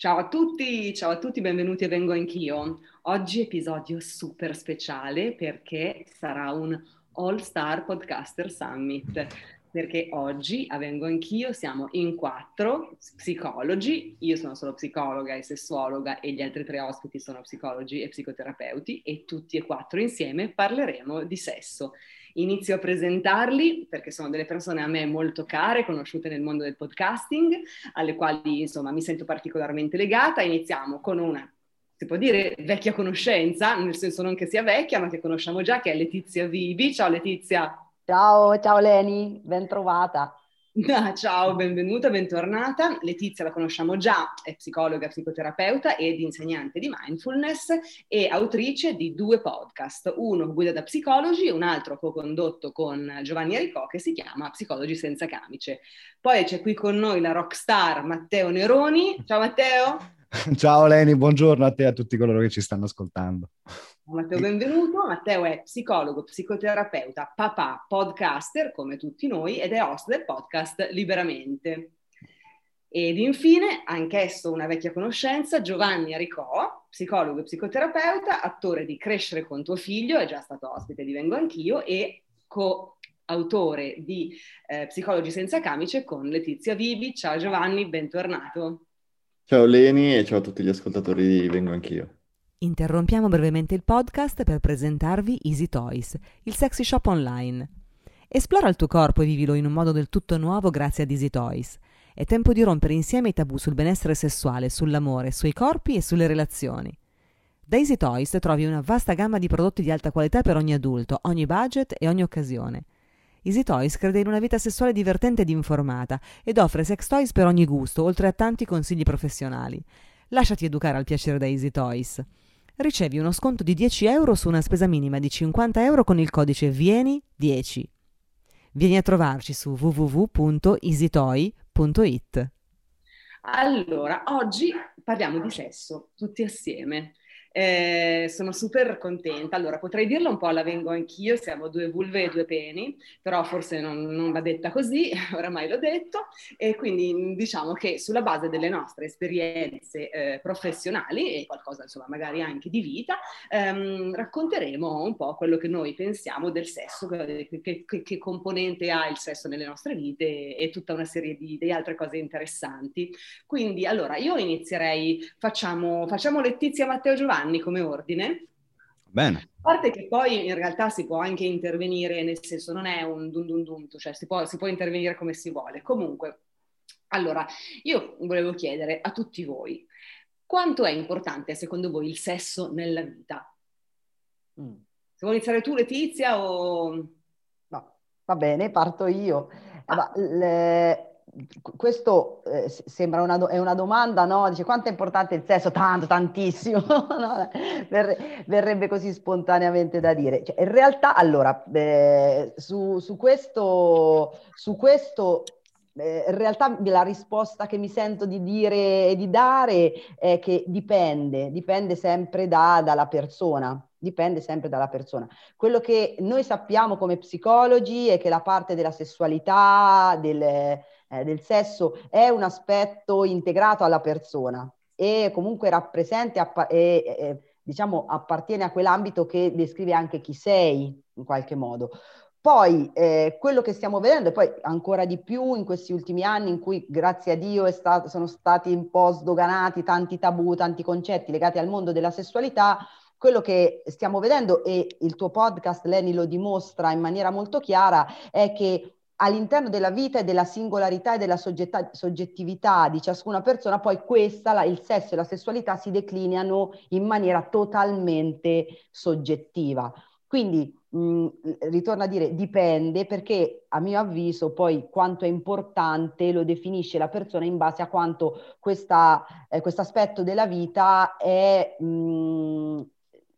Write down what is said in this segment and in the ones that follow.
Ciao a tutti, ciao a tutti, benvenuti e vengo anch'io. Oggi episodio super speciale perché sarà un All Star Podcaster Summit perché oggi a Vengo Anch'io siamo in quattro psicologi, io sono solo psicologa e sessuologa e gli altri tre ospiti sono psicologi e psicoterapeuti e tutti e quattro insieme parleremo di sesso. Inizio a presentarli perché sono delle persone a me molto care, conosciute nel mondo del podcasting, alle quali insomma mi sento particolarmente legata. Iniziamo con una si può dire vecchia conoscenza, nel senso non che sia vecchia, ma che conosciamo già, che è Letizia Vivi. Ciao Letizia. Ciao, ciao Leni, ben trovata. Ciao, benvenuta, bentornata. Letizia la conosciamo già, è psicologa, psicoterapeuta ed insegnante di mindfulness e autrice di due podcast, uno Guida da psicologi e un altro co-condotto con Giovanni Aricò che si chiama Psicologi senza camice. Poi c'è qui con noi la rockstar Matteo Neroni. Ciao Matteo. Ciao Leni, buongiorno a te e a tutti coloro che ci stanno ascoltando. Matteo, benvenuto. Matteo è psicologo, psicoterapeuta, papà, podcaster come tutti noi ed è host del podcast Liberamente. Ed infine, anch'esso una vecchia conoscenza, Giovanni Aricò, psicologo e psicoterapeuta, attore di Crescere con tuo figlio, è già stato ospite di Vengo Anch'io e coautore di eh, Psicologi senza camice con Letizia Vivi. Ciao Giovanni, bentornato. Ciao Leni e ciao a tutti gli ascoltatori di Vengo Anch'io. Interrompiamo brevemente il podcast per presentarvi Easy Toys, il sexy shop online. Esplora il tuo corpo e vivilo in un modo del tutto nuovo grazie ad Easy Toys. È tempo di rompere insieme i tabù sul benessere sessuale, sull'amore, sui corpi e sulle relazioni. Da Easy Toys trovi una vasta gamma di prodotti di alta qualità per ogni adulto, ogni budget e ogni occasione. Easy Toys crede in una vita sessuale divertente ed informata ed offre sex toys per ogni gusto, oltre a tanti consigli professionali. Lasciati educare al piacere da Easy Toys ricevi uno sconto di 10 euro su una spesa minima di 50 euro con il codice VIENI10. Vieni a trovarci su www.easytoy.it. Allora, oggi parliamo di sesso, tutti assieme. Eh, sono super contenta. Allora, potrei dirlo un po' alla vengo anch'io, siamo due vulve e due peni, però forse non, non va detta così, oramai l'ho detto, e quindi diciamo che sulla base delle nostre esperienze eh, professionali e qualcosa insomma magari anche di vita, ehm, racconteremo un po' quello che noi pensiamo del sesso, che, che, che, componente ha il sesso nelle nostre vite e tutta una serie di, di altre cose interessanti. Quindi, allora, io inizierei, facciamo, facciamo Letizia Matteo Giovanni anni come ordine. Bene. A parte che poi in realtà si può anche intervenire, nel senso non è un dun dun dun, cioè si può, si può intervenire come si vuole. Comunque, allora, io volevo chiedere a tutti voi, quanto è importante secondo voi il sesso nella vita? Mm. Se vuoi iniziare tu Letizia o... No, va bene, parto io. Ah. le questo eh, sembra una, do- è una domanda, no? Dice quanto è importante il sesso? Tanto, tantissimo, no? Ver- verrebbe così spontaneamente da dire. Cioè, in realtà, allora, eh, su, su, questo, su questo eh, in realtà la risposta che mi sento di dire e di dare è che dipende, dipende sempre da, dalla persona dipende sempre dalla persona. Quello che noi sappiamo come psicologi è che la parte della sessualità, del, eh, del sesso è un aspetto integrato alla persona e comunque rappresenta e, e, diciamo appartiene a quell'ambito che descrive anche chi sei in qualche modo. Poi eh, quello che stiamo vedendo, e poi ancora di più in questi ultimi anni in cui grazie a Dio stato, sono stati un po' sdoganati tanti tabù, tanti concetti legati al mondo della sessualità, quello che stiamo vedendo e il tuo podcast Leni lo dimostra in maniera molto chiara è che all'interno della vita e della singolarità e della soggettività di ciascuna persona, poi questa, la, il sesso e la sessualità si declinano in maniera totalmente soggettiva. Quindi mh, ritorno a dire dipende perché a mio avviso poi quanto è importante lo definisce la persona in base a quanto questo eh, aspetto della vita è, mh,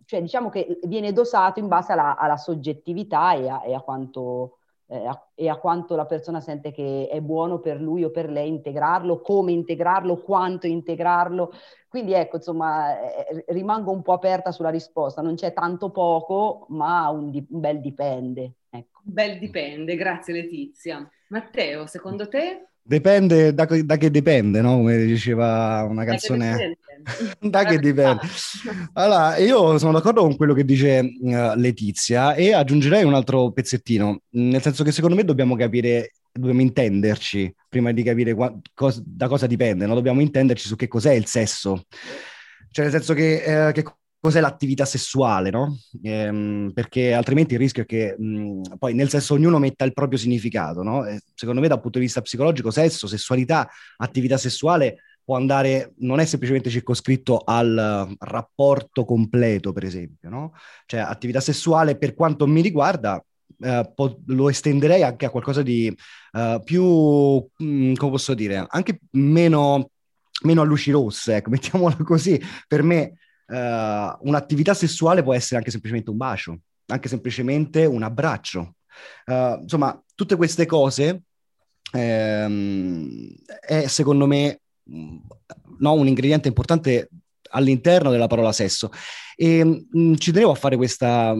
cioè diciamo che viene dosato in base alla, alla soggettività e a, e a quanto eh, e a quanto la persona sente che è buono per lui o per lei integrarlo, come integrarlo, quanto integrarlo. Quindi ecco, insomma, eh, rimango un po' aperta sulla risposta, non c'è tanto poco, ma un, di, un bel dipende. Ecco. Bel dipende, grazie Letizia. Matteo, secondo te? Dipende da, da, che dipende, no? Come diceva una canzone. Da che dipende. Allora, io sono d'accordo con quello che dice uh, Letizia e aggiungerei un altro pezzettino, nel senso che secondo me dobbiamo capire, dobbiamo intenderci prima di capire qua, cos- da cosa dipende, no? dobbiamo intenderci su che cos'è il sesso. Cioè, nel senso che, eh, che cos'è l'attività sessuale, no? Ehm, perché altrimenti il rischio è che mh, poi nel sesso ognuno metta il proprio significato, no? E secondo me dal punto di vista psicologico, sesso, sessualità, attività sessuale può andare, non è semplicemente circoscritto al rapporto completo, per esempio, no? Cioè attività sessuale per quanto mi riguarda Uh, po- lo estenderei anche a qualcosa di uh, più, mh, come posso dire, anche meno, meno a luci rosse, ecco, mettiamola così. Per me uh, un'attività sessuale può essere anche semplicemente un bacio, anche semplicemente un abbraccio. Uh, insomma, tutte queste cose ehm, è secondo me no, un ingrediente importante all'interno della parola sesso. E mh, mm, ci tenevo a fare questa,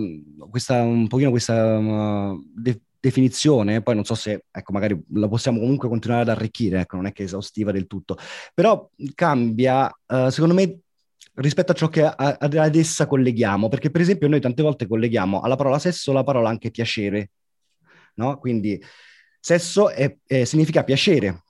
questa un pochino questa uh, de- definizione, poi non so se, ecco, magari la possiamo comunque continuare ad arricchire, ecco, non è che esaustiva del tutto, però cambia, uh, secondo me, rispetto a ciò che a, ad essa colleghiamo, perché per esempio noi tante volte colleghiamo alla parola sesso la parola anche piacere, no? Quindi sesso è, è, significa piacere,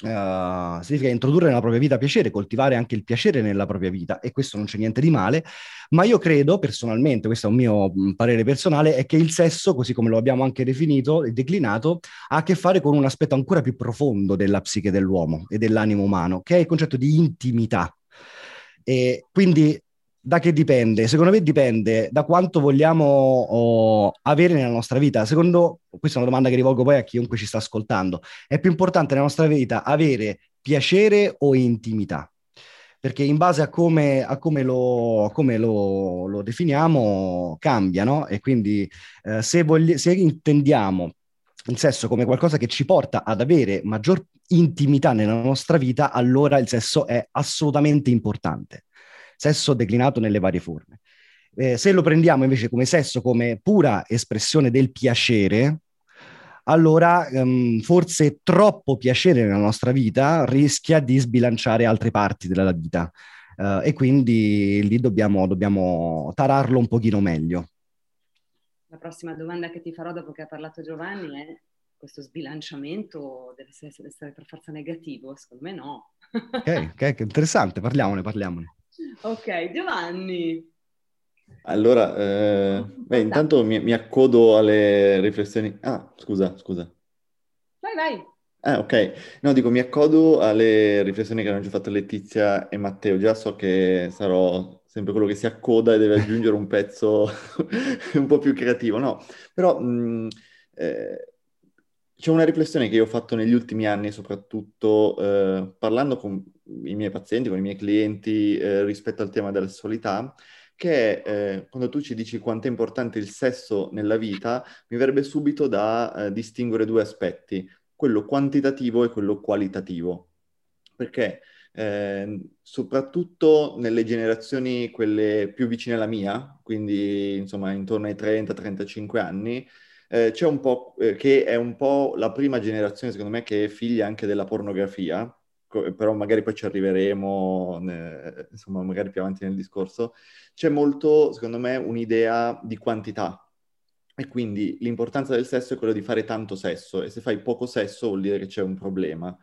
Uh, significa introdurre nella propria vita piacere, coltivare anche il piacere nella propria vita e questo non c'è niente di male, ma io credo personalmente, questo è un mio parere personale, è che il sesso, così come lo abbiamo anche definito e declinato, ha a che fare con un aspetto ancora più profondo della psiche dell'uomo e dell'animo umano, che è il concetto di intimità. E quindi da che dipende? Secondo me dipende da quanto vogliamo oh, avere nella nostra vita. Secondo, questa è una domanda che rivolgo poi a chiunque ci sta ascoltando. È più importante nella nostra vita avere piacere o intimità? Perché in base a come, a come, lo, come lo, lo, definiamo cambia, no? E quindi eh, se, vogli- se intendiamo il sesso come qualcosa che ci porta ad avere maggior intimità nella nostra vita, allora il sesso è assolutamente importante. Sesso declinato nelle varie forme. Eh, se lo prendiamo invece come sesso, come pura espressione del piacere, allora um, forse troppo piacere nella nostra vita rischia di sbilanciare altre parti della vita. Uh, e quindi lì dobbiamo, dobbiamo tararlo un pochino meglio. La prossima domanda che ti farò dopo che ha parlato Giovanni è questo sbilanciamento deve essere, essere per forza negativo? Secondo me no. ok, ok, interessante, parliamone, parliamone. Ok, Giovanni. Allora, eh, beh, intanto mi, mi, accodo alle riflessioni. Ah, scusa, scusa. Vai, vai. Ah, ok. No, dico, mi accodo alle riflessioni che hanno già fatto Letizia e Matteo. Già so che sarò sempre quello che si accoda e deve aggiungere un pezzo un po' più creativo. No, però mh, eh, c'è una riflessione che io ho fatto negli ultimi anni, soprattutto eh, parlando con i miei pazienti, con i miei clienti eh, rispetto al tema della sessualità, che eh, quando tu ci dici quanto è importante il sesso nella vita, mi verrebbe subito da eh, distinguere due aspetti, quello quantitativo e quello qualitativo. Perché eh, soprattutto nelle generazioni quelle più vicine alla mia, quindi insomma intorno ai 30-35 anni, eh, c'è un po' eh, che è un po' la prima generazione, secondo me, che è figlia anche della pornografia, co- però magari poi ci arriveremo, insomma, magari più avanti nel discorso. C'è molto, secondo me, un'idea di quantità. E quindi l'importanza del sesso è quello di fare tanto sesso, e se fai poco sesso vuol dire che c'è un problema.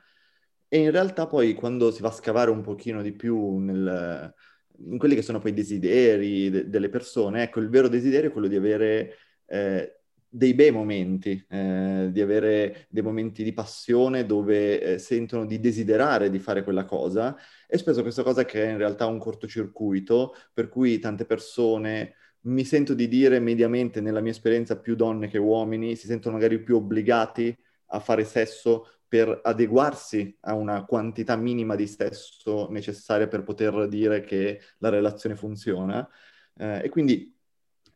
E in realtà poi quando si va a scavare un pochino di più nel, in quelli che sono poi i desideri de- delle persone, ecco, il vero desiderio è quello di avere eh, dei bei momenti, eh, di avere dei momenti di passione dove eh, sentono di desiderare di fare quella cosa. E spesso questa cosa crea in realtà un cortocircuito per cui tante persone, mi sento di dire mediamente nella mia esperienza più donne che uomini, si sentono magari più obbligati a fare sesso per adeguarsi a una quantità minima di sesso necessaria per poter dire che la relazione funziona. Eh, e quindi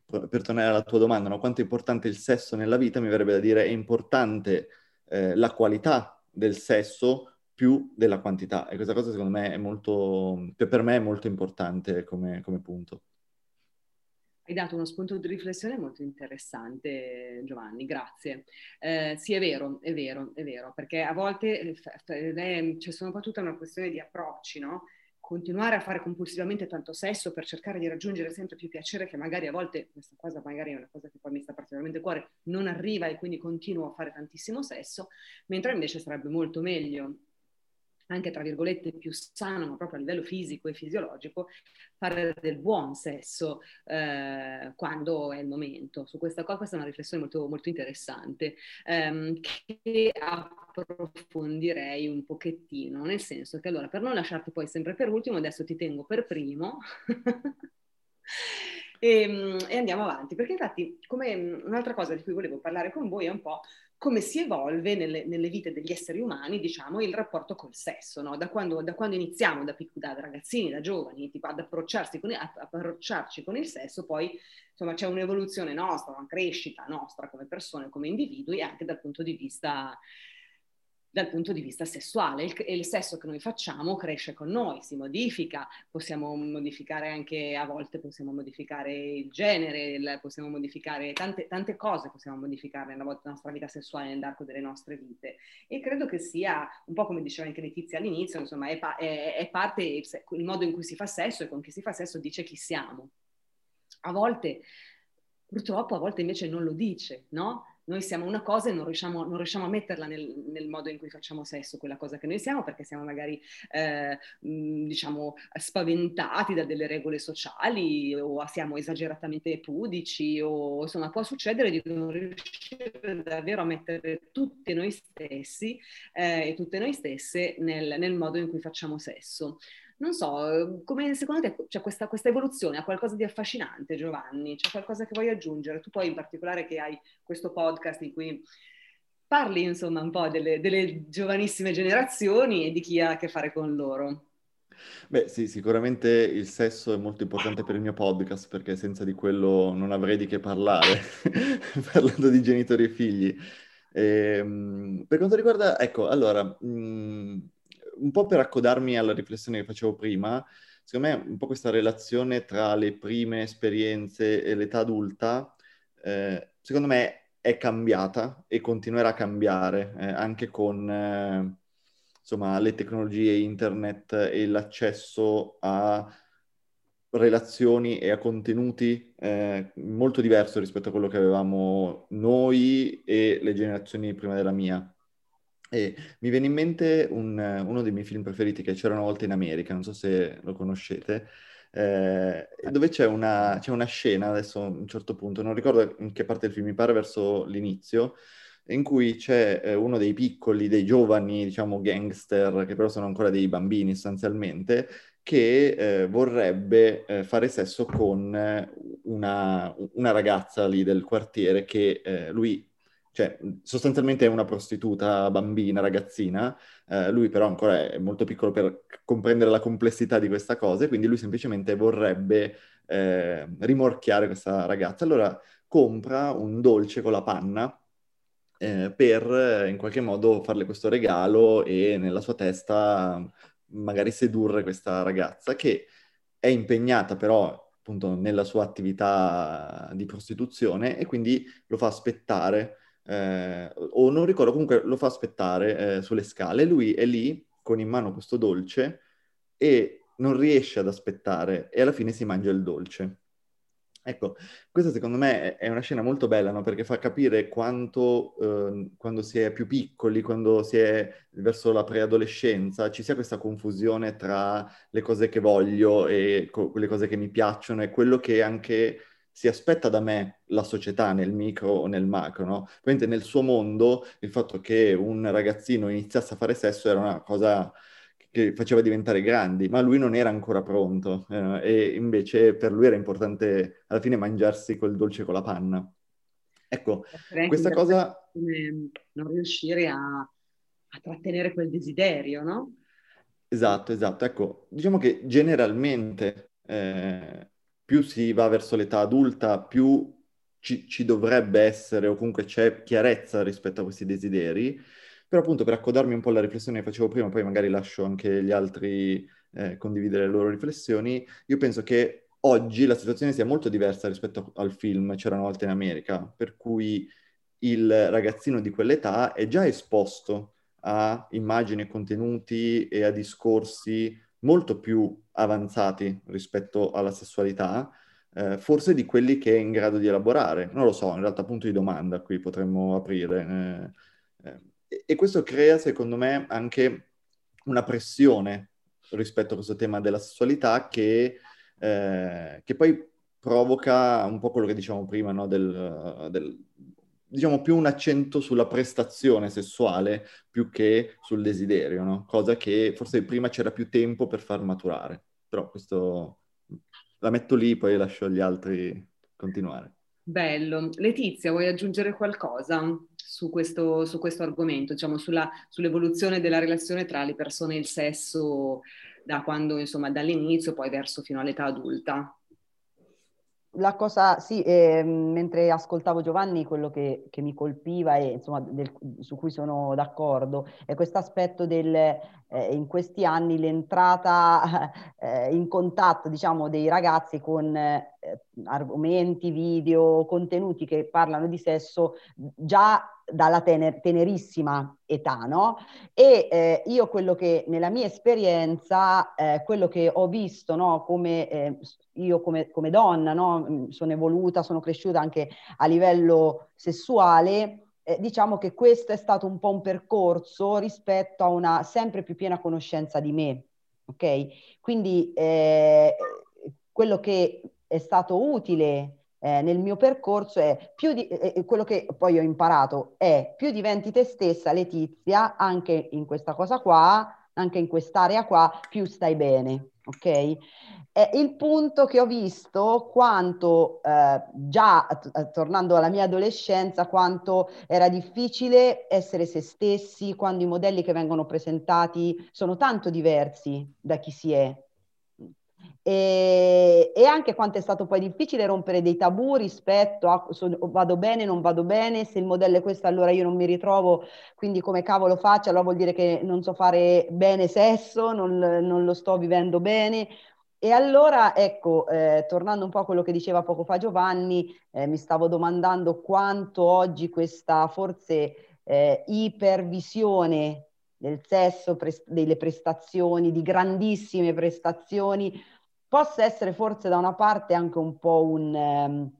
per tornare alla tua domanda, no? quanto è importante il sesso nella vita, mi verrebbe da dire è importante eh, la qualità del sesso più della quantità. E questa cosa secondo me è molto, per me è molto importante come, come punto. Hai dato uno spunto di riflessione molto interessante, Giovanni, grazie. Eh, sì, è vero, è vero, è vero, perché a volte eh, c'è cioè sono po' tutta una questione di approcci, no? Continuare a fare compulsivamente tanto sesso per cercare di raggiungere sempre più piacere, che magari a volte, questa cosa magari è una cosa che poi mi sta particolarmente a cuore, non arriva e quindi continuo a fare tantissimo sesso, mentre invece sarebbe molto meglio anche tra virgolette più sano, ma proprio a livello fisico e fisiologico, fare del buon sesso eh, quando è il momento. Su questa cosa questa è una riflessione molto, molto interessante ehm, che approfondirei un pochettino, nel senso che allora per non lasciarti poi sempre per ultimo, adesso ti tengo per primo. e, ehm, e, andiamo avanti, perché infatti come un'altra cosa di cui volevo parlare con voi è un po' come si evolve nelle, nelle, vite degli esseri umani, diciamo, il rapporto col sesso, no? da, quando, da, quando, iniziamo, da, da, ragazzini, da giovani, tipo, ad approcciarsi con, approcciarci con il sesso, poi insomma c'è un'evoluzione nostra, una crescita nostra come persone, come individui, anche dal punto di vista dal punto di vista sessuale. Il, il, sesso che noi facciamo cresce con noi, si modifica, possiamo modificare anche a volte, possiamo modificare il genere, il, possiamo modificare tante, tante, cose, possiamo modificare nella nostra vita sessuale nell'arco delle nostre vite. E credo che sia un po' come diceva anche Letizia all'inizio, insomma, è, è, è parte, il modo in cui si fa sesso e con chi si fa sesso dice chi siamo. A volte, purtroppo, a volte invece non lo dice, no? Noi siamo una cosa e non riusciamo, non riusciamo a metterla nel, nel, modo in cui facciamo sesso, quella cosa che noi siamo, perché siamo magari, eh, diciamo, spaventati da delle regole sociali o siamo esageratamente pudici o insomma può succedere di non riuscire davvero a mettere tutti noi stessi eh, e tutte noi stesse nel, nel modo in cui facciamo sesso. Non so, come secondo te c'è questa, questa, evoluzione, ha qualcosa di affascinante Giovanni? C'è qualcosa che vuoi aggiungere? Tu poi in particolare che hai questo podcast in cui parli insomma un po' delle, delle giovanissime generazioni e di chi ha a che fare con loro. Beh, sì, sicuramente il sesso è molto importante per il mio podcast perché senza di quello non avrei di che parlare, parlando di genitori e figli. E, ehm, per quanto riguarda, ecco, allora, mh, mm, un po' per accodarmi alla riflessione che facevo prima, secondo me un po' questa relazione tra le prime esperienze e l'età adulta, eh, secondo me è cambiata e continuerà a cambiare eh, anche con eh, insomma, le tecnologie internet e l'accesso a relazioni e a contenuti eh, molto diverso rispetto a quello che avevamo noi e le generazioni prima della mia. E mi viene in mente un, uno dei miei film preferiti che c'era una volta in America, non so se lo conoscete, eh, dove c'è una, c'è una, scena, adesso a un certo punto, non ricordo in che parte del film, mi pare verso l'inizio, in cui c'è eh, uno dei piccoli, dei giovani, diciamo, gangster, che però sono ancora dei bambini sostanzialmente, che eh, vorrebbe eh, fare sesso con una, una, ragazza lì del quartiere che eh, lui cioè sostanzialmente è una prostituta bambina, ragazzina, eh, lui però ancora è molto piccolo per comprendere la complessità di questa cosa, quindi lui semplicemente vorrebbe eh, rimorchiare questa ragazza. Allora compra un dolce con la panna eh, per in qualche modo farle questo regalo e nella sua testa magari sedurre questa ragazza che è impegnata però appunto nella sua attività di prostituzione e quindi lo fa aspettare eh, o non ricordo, comunque lo fa aspettare eh, sulle scale. Lui è lì con in mano questo dolce e non riesce ad aspettare e alla fine si mangia il dolce. Ecco, questa secondo me è una scena molto bella, no? Perché fa capire quanto eh, quando si è più piccoli, quando si è verso la preadolescenza, ci sia questa confusione tra le cose che voglio e co- le cose che mi piacciono e quello che anche si aspetta da me la società nel micro o nel macro, no? Ovviamente nel suo mondo il fatto che un ragazzino iniziasse a fare sesso era una cosa che faceva diventare grandi, ma lui non era ancora pronto eh, e invece per lui era importante alla fine mangiarsi quel dolce con la panna. Ecco, questa cosa... Non riuscire a, a trattenere quel desiderio, no? Esatto, esatto. Ecco, diciamo che generalmente eh, più si va verso l'età adulta, più ci, ci, dovrebbe essere o comunque c'è chiarezza rispetto a questi desideri. Però appunto per accodarmi un po' alla riflessione che facevo prima, poi magari lascio anche gli altri eh, condividere le loro riflessioni, io penso che oggi la situazione sia molto diversa rispetto al film C'era una volta in America, per cui il ragazzino di quell'età è già esposto a immagini e contenuti e a discorsi molto più avanzati rispetto alla sessualità, eh, forse di quelli che è in grado di elaborare. Non lo so, in realtà punto di domanda qui potremmo aprire. Eh, eh, e questo crea, secondo me, anche una pressione rispetto a questo tema della sessualità che, eh, che poi provoca un po' quello che diciamo prima, no? del, del, diciamo più un accento sulla prestazione sessuale più che sul desiderio, no? cosa che forse prima c'era più tempo per far maturare. Però questo la metto lì, poi lascio agli altri continuare. Bello. Letizia, vuoi aggiungere qualcosa su questo, su questo argomento, diciamo sulla, sull'evoluzione della relazione tra le persone e il sesso da quando, insomma, dall'inizio poi verso fino all'età adulta? La cosa, sì, eh, mentre ascoltavo Giovanni, quello che, che mi colpiva e insomma del, su cui sono d'accordo è questo aspetto del, eh, in questi anni l'entrata eh, in contatto, diciamo, dei ragazzi con eh, argomenti, video, contenuti che parlano di sesso già dalla tener- tenerissima età, no? E eh, io quello che nella mia esperienza, eh, quello che ho visto, no? Come eh, io come, come donna, no? Sono evoluta, sono cresciuta anche a livello sessuale, eh, diciamo che questo è stato un po' un percorso rispetto a una sempre più piena conoscenza di me, ok? Quindi eh, quello che è stato utile eh, nel mio percorso è più di, eh, quello che poi ho imparato è più diventi te stessa Letizia anche in questa cosa qua anche in quest'area qua più stai bene ok? È il punto che ho visto quanto eh, già t- tornando alla mia adolescenza quanto era difficile essere se stessi quando i modelli che vengono presentati sono tanto diversi da chi si è e, e, anche quanto è stato poi difficile rompere dei tabù rispetto a so, vado bene, non vado bene, se il modello è questo allora io non mi ritrovo, quindi come cavolo faccio? Allora vuol dire che non so fare bene sesso, non, non lo sto vivendo bene. E allora, ecco, eh, tornando un po' a quello che diceva poco fa Giovanni, eh, mi stavo domandando quanto oggi questa forse eh, ipervisione del sesso, pre- delle prestazioni, di grandissime prestazioni, possa essere forse da una parte anche un po' un, um,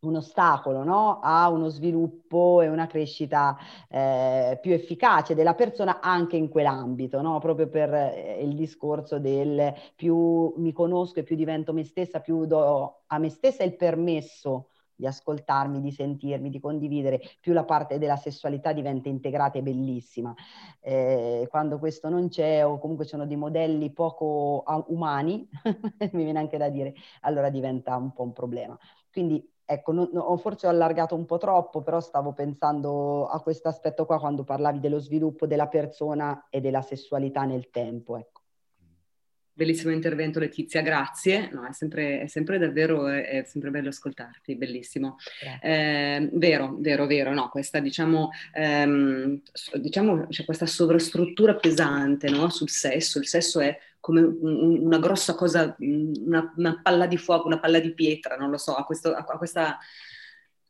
un ostacolo no? a uno sviluppo e una crescita eh, più efficace della persona anche in quell'ambito, no? proprio per eh, il discorso del più mi conosco e più divento me stessa, più do a me stessa il permesso di ascoltarmi, di sentirmi, di condividere, più la parte della sessualità diventa integrata e bellissima. Eh, quando questo non c'è o comunque sono dei modelli poco umani, mi viene anche da dire, allora diventa un po' un problema. Quindi ecco, non, no, forse ho allargato un po' troppo, però stavo pensando a questo aspetto qua quando parlavi dello sviluppo della persona e della sessualità nel tempo. Ecco. Bellissimo intervento Letizia, grazie. No, è, sempre, è sempre davvero è sempre bello ascoltarti, bellissimo. Eh, vero, vero, vero, no, questa diciamo, ehm, diciamo c'è questa sovrastruttura pesante no, sul sesso, il sesso è come un, una grossa cosa, una, una, palla di fuoco, una palla di pietra, non lo so, ha, questo, ha questa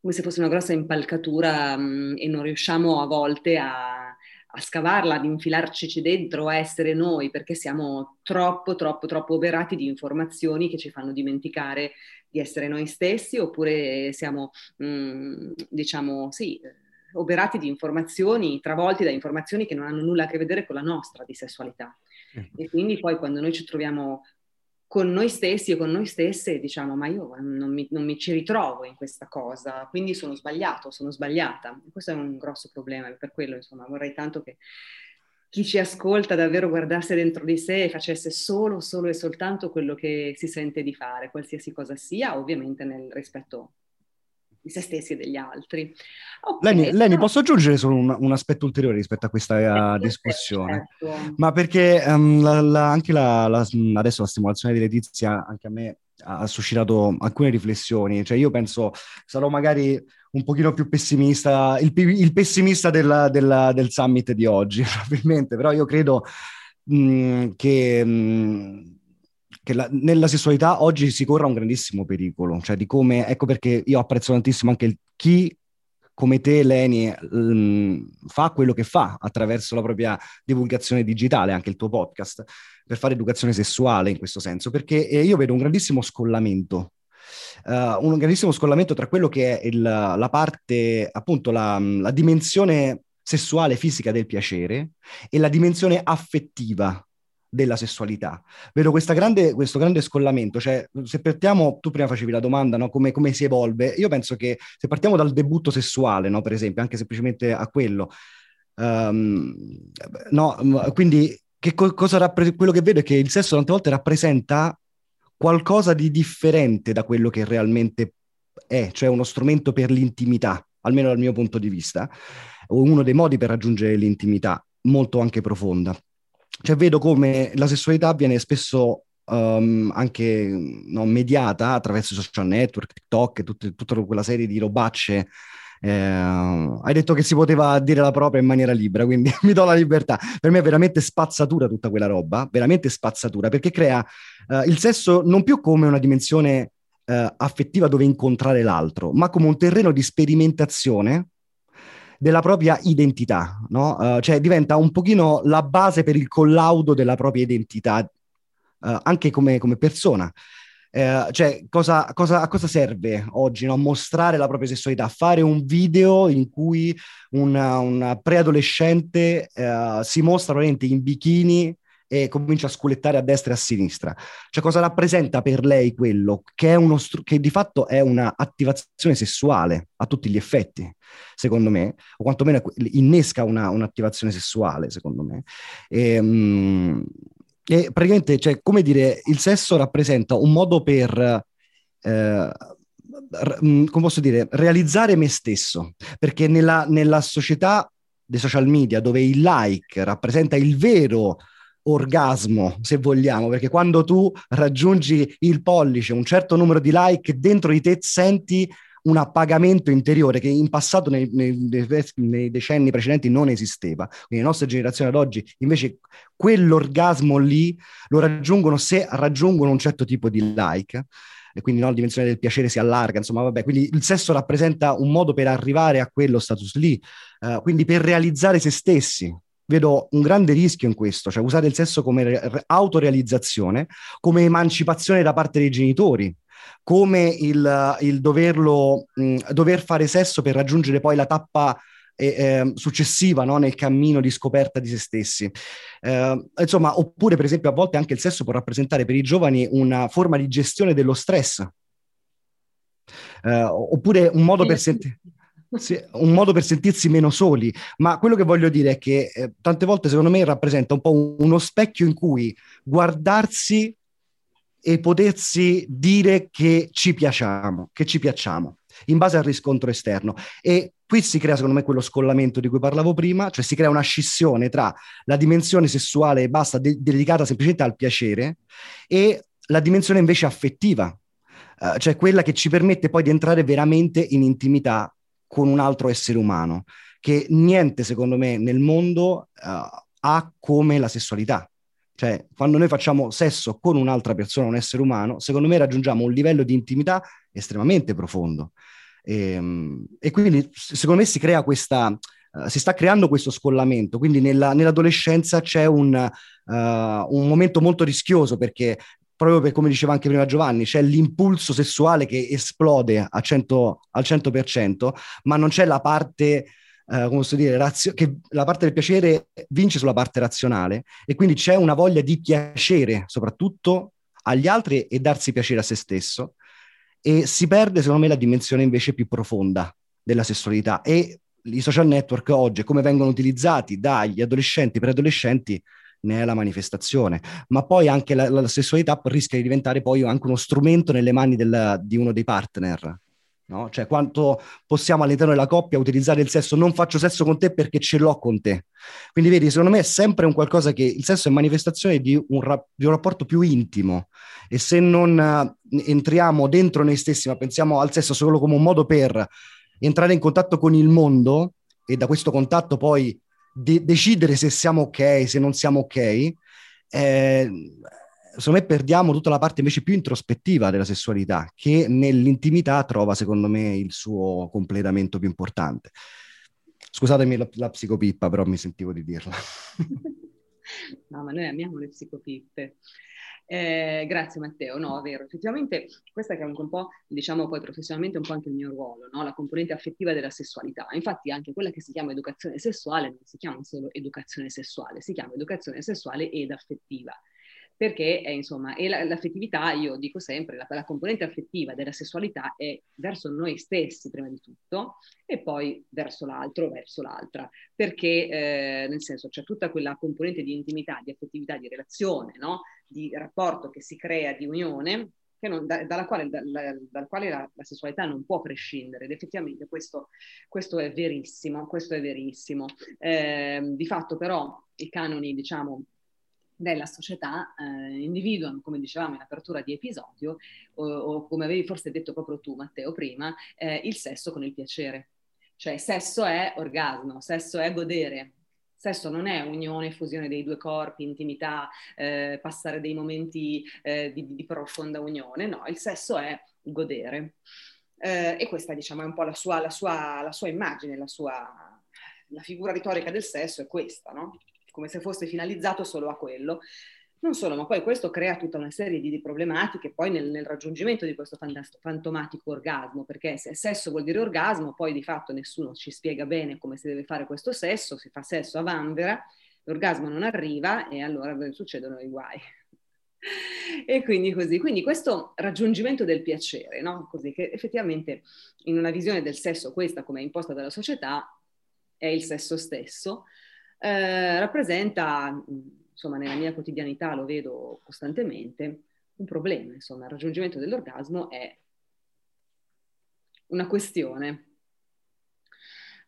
come se fosse una grossa impalcatura mh, e non riusciamo a volte a a scavarla, ad infilarci dentro, a essere noi, perché siamo troppo, troppo, troppo oberati di informazioni che ci fanno dimenticare di essere noi stessi, oppure siamo, mh, mm, diciamo, sì, oberati di informazioni, travolti da informazioni che non hanno nulla a che vedere con la nostra di sessualità. E quindi poi quando noi ci troviamo con noi stessi e con noi stesse diciamo ma io non mi, non mi, ci ritrovo in questa cosa, quindi sono sbagliato, sono sbagliata. questo è un grosso problema per quello insomma vorrei tanto che chi ci ascolta davvero guardasse dentro di sé e facesse solo, solo e soltanto quello che si sente di fare, qualsiasi cosa sia, ovviamente nel rispetto di se stessi e degli altri. Okay, Leni, Leni, posso aggiungere solo un, un, aspetto ulteriore rispetto a questa certo, discussione? Certo. Ma perché um, la, la, anche la, adesso la stimolazione di Letizia anche a me ha suscitato alcune riflessioni, cioè io penso sarò magari un pochino più pessimista, il, il pessimista della, della, del summit di oggi probabilmente, però io credo mh, che mh, che la, nella sessualità oggi si corra un grandissimo pericolo, cioè di come, ecco perché io apprezzo tantissimo anche il, chi come te, Leni, um, fa quello che fa attraverso la propria divulgazione digitale, anche il tuo podcast, per fare educazione sessuale in questo senso, perché eh, io vedo un grandissimo scollamento. Uh, un grandissimo scollamento tra quello che è il, la parte, appunto, la, la dimensione sessuale fisica del piacere e la dimensione affettiva della sessualità. Vedo grande, questo grande scollamento, cioè se partiamo, tu prima facevi la domanda, no? come, come, si evolve, io penso che se partiamo dal debutto sessuale, no? per esempio, anche semplicemente a quello, um, no, quindi che co- cosa rappres- quello che vedo è che il sesso tante volte rappresenta qualcosa di differente da quello che realmente è, cioè uno strumento per l'intimità, almeno dal mio punto di vista, o uno dei modi per raggiungere l'intimità molto anche profonda. Cioè vedo come la sessualità viene spesso um, anche no, mediata attraverso i social network, TikTok, tutte, tutta quella serie di robacce eh, hai detto che si poteva dire la propria in maniera libera, quindi mi do la libertà. Per me è veramente spazzatura tutta quella roba, veramente spazzatura, perché crea eh, il sesso non più come una dimensione eh, affettiva dove incontrare l'altro, ma come un terreno di sperimentazione della propria identità, no? Uh, cioè diventa un pochino la base per il collaudo della propria identità, uh, anche come, come persona. Uh, cioè, cosa, cosa, a cosa serve oggi no? mostrare la propria sessualità? Fare un video in cui una preadolescente si mostra veramente in bikini e comincia a sculettare a destra e a sinistra. Cioè, cosa rappresenta per lei quello? Che, str- che di fatto è un'attivazione sessuale a tutti gli effetti, secondo me, o quantomeno innesca una, un'attivazione sessuale, secondo me. E, um, e praticamente, cioè, come dire, il sesso rappresenta un modo per... Eh, come posso dire, realizzare me stesso, perché nella, nella società dei social media dove il like rappresenta il vero orgasmo, se vogliamo, perché quando tu raggiungi il pollice, un certo numero di like, dentro di te senti un appagamento interiore che in passato nei, nei, nei, decenni precedenti non esisteva. Quindi le nostre generazioni ad oggi invece quell'orgasmo lì lo raggiungono se raggiungono un certo tipo di like e quindi no, la dimensione del piacere si allarga, insomma, vabbè, quindi il sesso rappresenta un modo per arrivare a quello status lì, uh, quindi per realizzare se stessi, vedo un grande rischio in questo, cioè usare il sesso come re- autorealizzazione, come emancipazione da parte dei genitori, come il, il doverlo, mh, dover fare sesso per raggiungere poi la tappa eh, eh, successiva no? nel cammino di scoperta di se stessi. Eh, insomma, oppure per esempio a volte anche il sesso può rappresentare per i giovani una forma di gestione dello stress. Eh, oppure un modo per sentire sì, un modo per sentirsi meno soli, ma quello che voglio dire è che eh, tante volte secondo me rappresenta un po' uno specchio in cui guardarsi e potersi dire che ci piacciamo, che ci piacciamo, in base al riscontro esterno. E qui si crea secondo me quello scollamento di cui parlavo prima, cioè si crea una scissione tra la dimensione sessuale e basta, de- dedicata semplicemente al piacere, e la dimensione invece affettiva, Uh, cioè quella che ci permette poi di entrare veramente in intimità con un altro essere umano, che niente secondo me nel mondo uh, ha come la sessualità. Cioè, quando noi facciamo sesso con un'altra persona, un essere umano, secondo me raggiungiamo un livello di intimità estremamente profondo. E, ehm, e quindi, secondo me, si crea questa, uh, si sta creando questo scollamento. Quindi, nella, nell'adolescenza c'è un, uh, un momento molto rischioso perché proprio per come diceva anche prima Giovanni, c'è l'impulso sessuale che esplode a 100, al 100%, ma non c'è la parte, eh, come posso dire, razio- che la parte del piacere vince sulla parte razionale e quindi c'è una voglia di piacere, soprattutto agli altri e darsi piacere a se stesso e si perde, secondo me, la dimensione invece più profonda della sessualità e i social network oggi, come vengono utilizzati dagli adolescenti, preadolescenti, ne è la manifestazione, ma poi anche la, la sessualità rischia di diventare poi anche uno strumento nelle mani del, di uno dei partner. No? Cioè, quanto possiamo all'interno della coppia utilizzare il sesso? Non faccio sesso con te perché ce l'ho con te. Quindi, vedi, secondo me è sempre un qualcosa che il sesso è manifestazione di un, ra- di un rapporto più intimo. E se non uh, entriamo dentro noi stessi, ma pensiamo al sesso solo come un modo per entrare in contatto con il mondo e da questo contatto poi de- decidere se siamo ok, se non siamo ok, eh, secondo me perdiamo tutta la parte invece più introspettiva della sessualità, che nell'intimità trova, secondo me, il suo completamento più importante. Scusatemi la, la psicopippa, però mi sentivo di dirla. no, ma noi amiamo le psicopippe. Eh, grazie Matteo, no, è vero, effettivamente questa che è anche un po', diciamo poi professionalmente un po' anche il mio ruolo, no? la componente affettiva della sessualità. Infatti anche quella che si chiama educazione sessuale non si chiama solo educazione sessuale, si chiama educazione sessuale ed affettiva perché è, insomma, e la, l'affettività, io dico sempre, la, la, componente affettiva della sessualità è verso noi stessi prima di tutto e poi verso l'altro, verso l'altra, perché eh, nel senso c'è tutta quella componente di intimità, di affettività, di relazione, no? Di rapporto che si crea, di unione, non, da, dalla quale, dal, dal quale la, la, sessualità non può prescindere ed effettivamente questo, questo è verissimo, questo è verissimo. Eh, di fatto però i canoni, diciamo, della società eh, individuano, come dicevamo in apertura di episodio, o, o, come avevi forse detto proprio tu Matteo prima, eh, il sesso con il piacere. Cioè sesso è orgasmo, sesso è godere, sesso non è unione, fusione dei due corpi, intimità, eh, passare dei momenti eh, di, di, profonda unione, no, il sesso è godere. Eh, e questa diciamo è un po' la sua, la sua, la sua immagine, la sua la figura retorica del sesso è questa, no? come se fosse finalizzato solo a quello. Non solo, ma poi questo crea tutta una serie di, di problematiche poi nel, nel, raggiungimento di questo fantomatico orgasmo, perché se sesso vuol dire orgasmo, poi di fatto nessuno ci spiega bene come si deve fare questo sesso, si fa sesso a vanvera, l'orgasmo non arriva e allora succedono i guai. e quindi così, quindi questo raggiungimento del piacere, no? così che effettivamente in una visione del sesso, questa come è imposta dalla società, è il sesso stesso, eh, rappresenta, insomma, nella mia quotidianità lo vedo costantemente, un problema, insomma, il raggiungimento dell'orgasmo è una questione.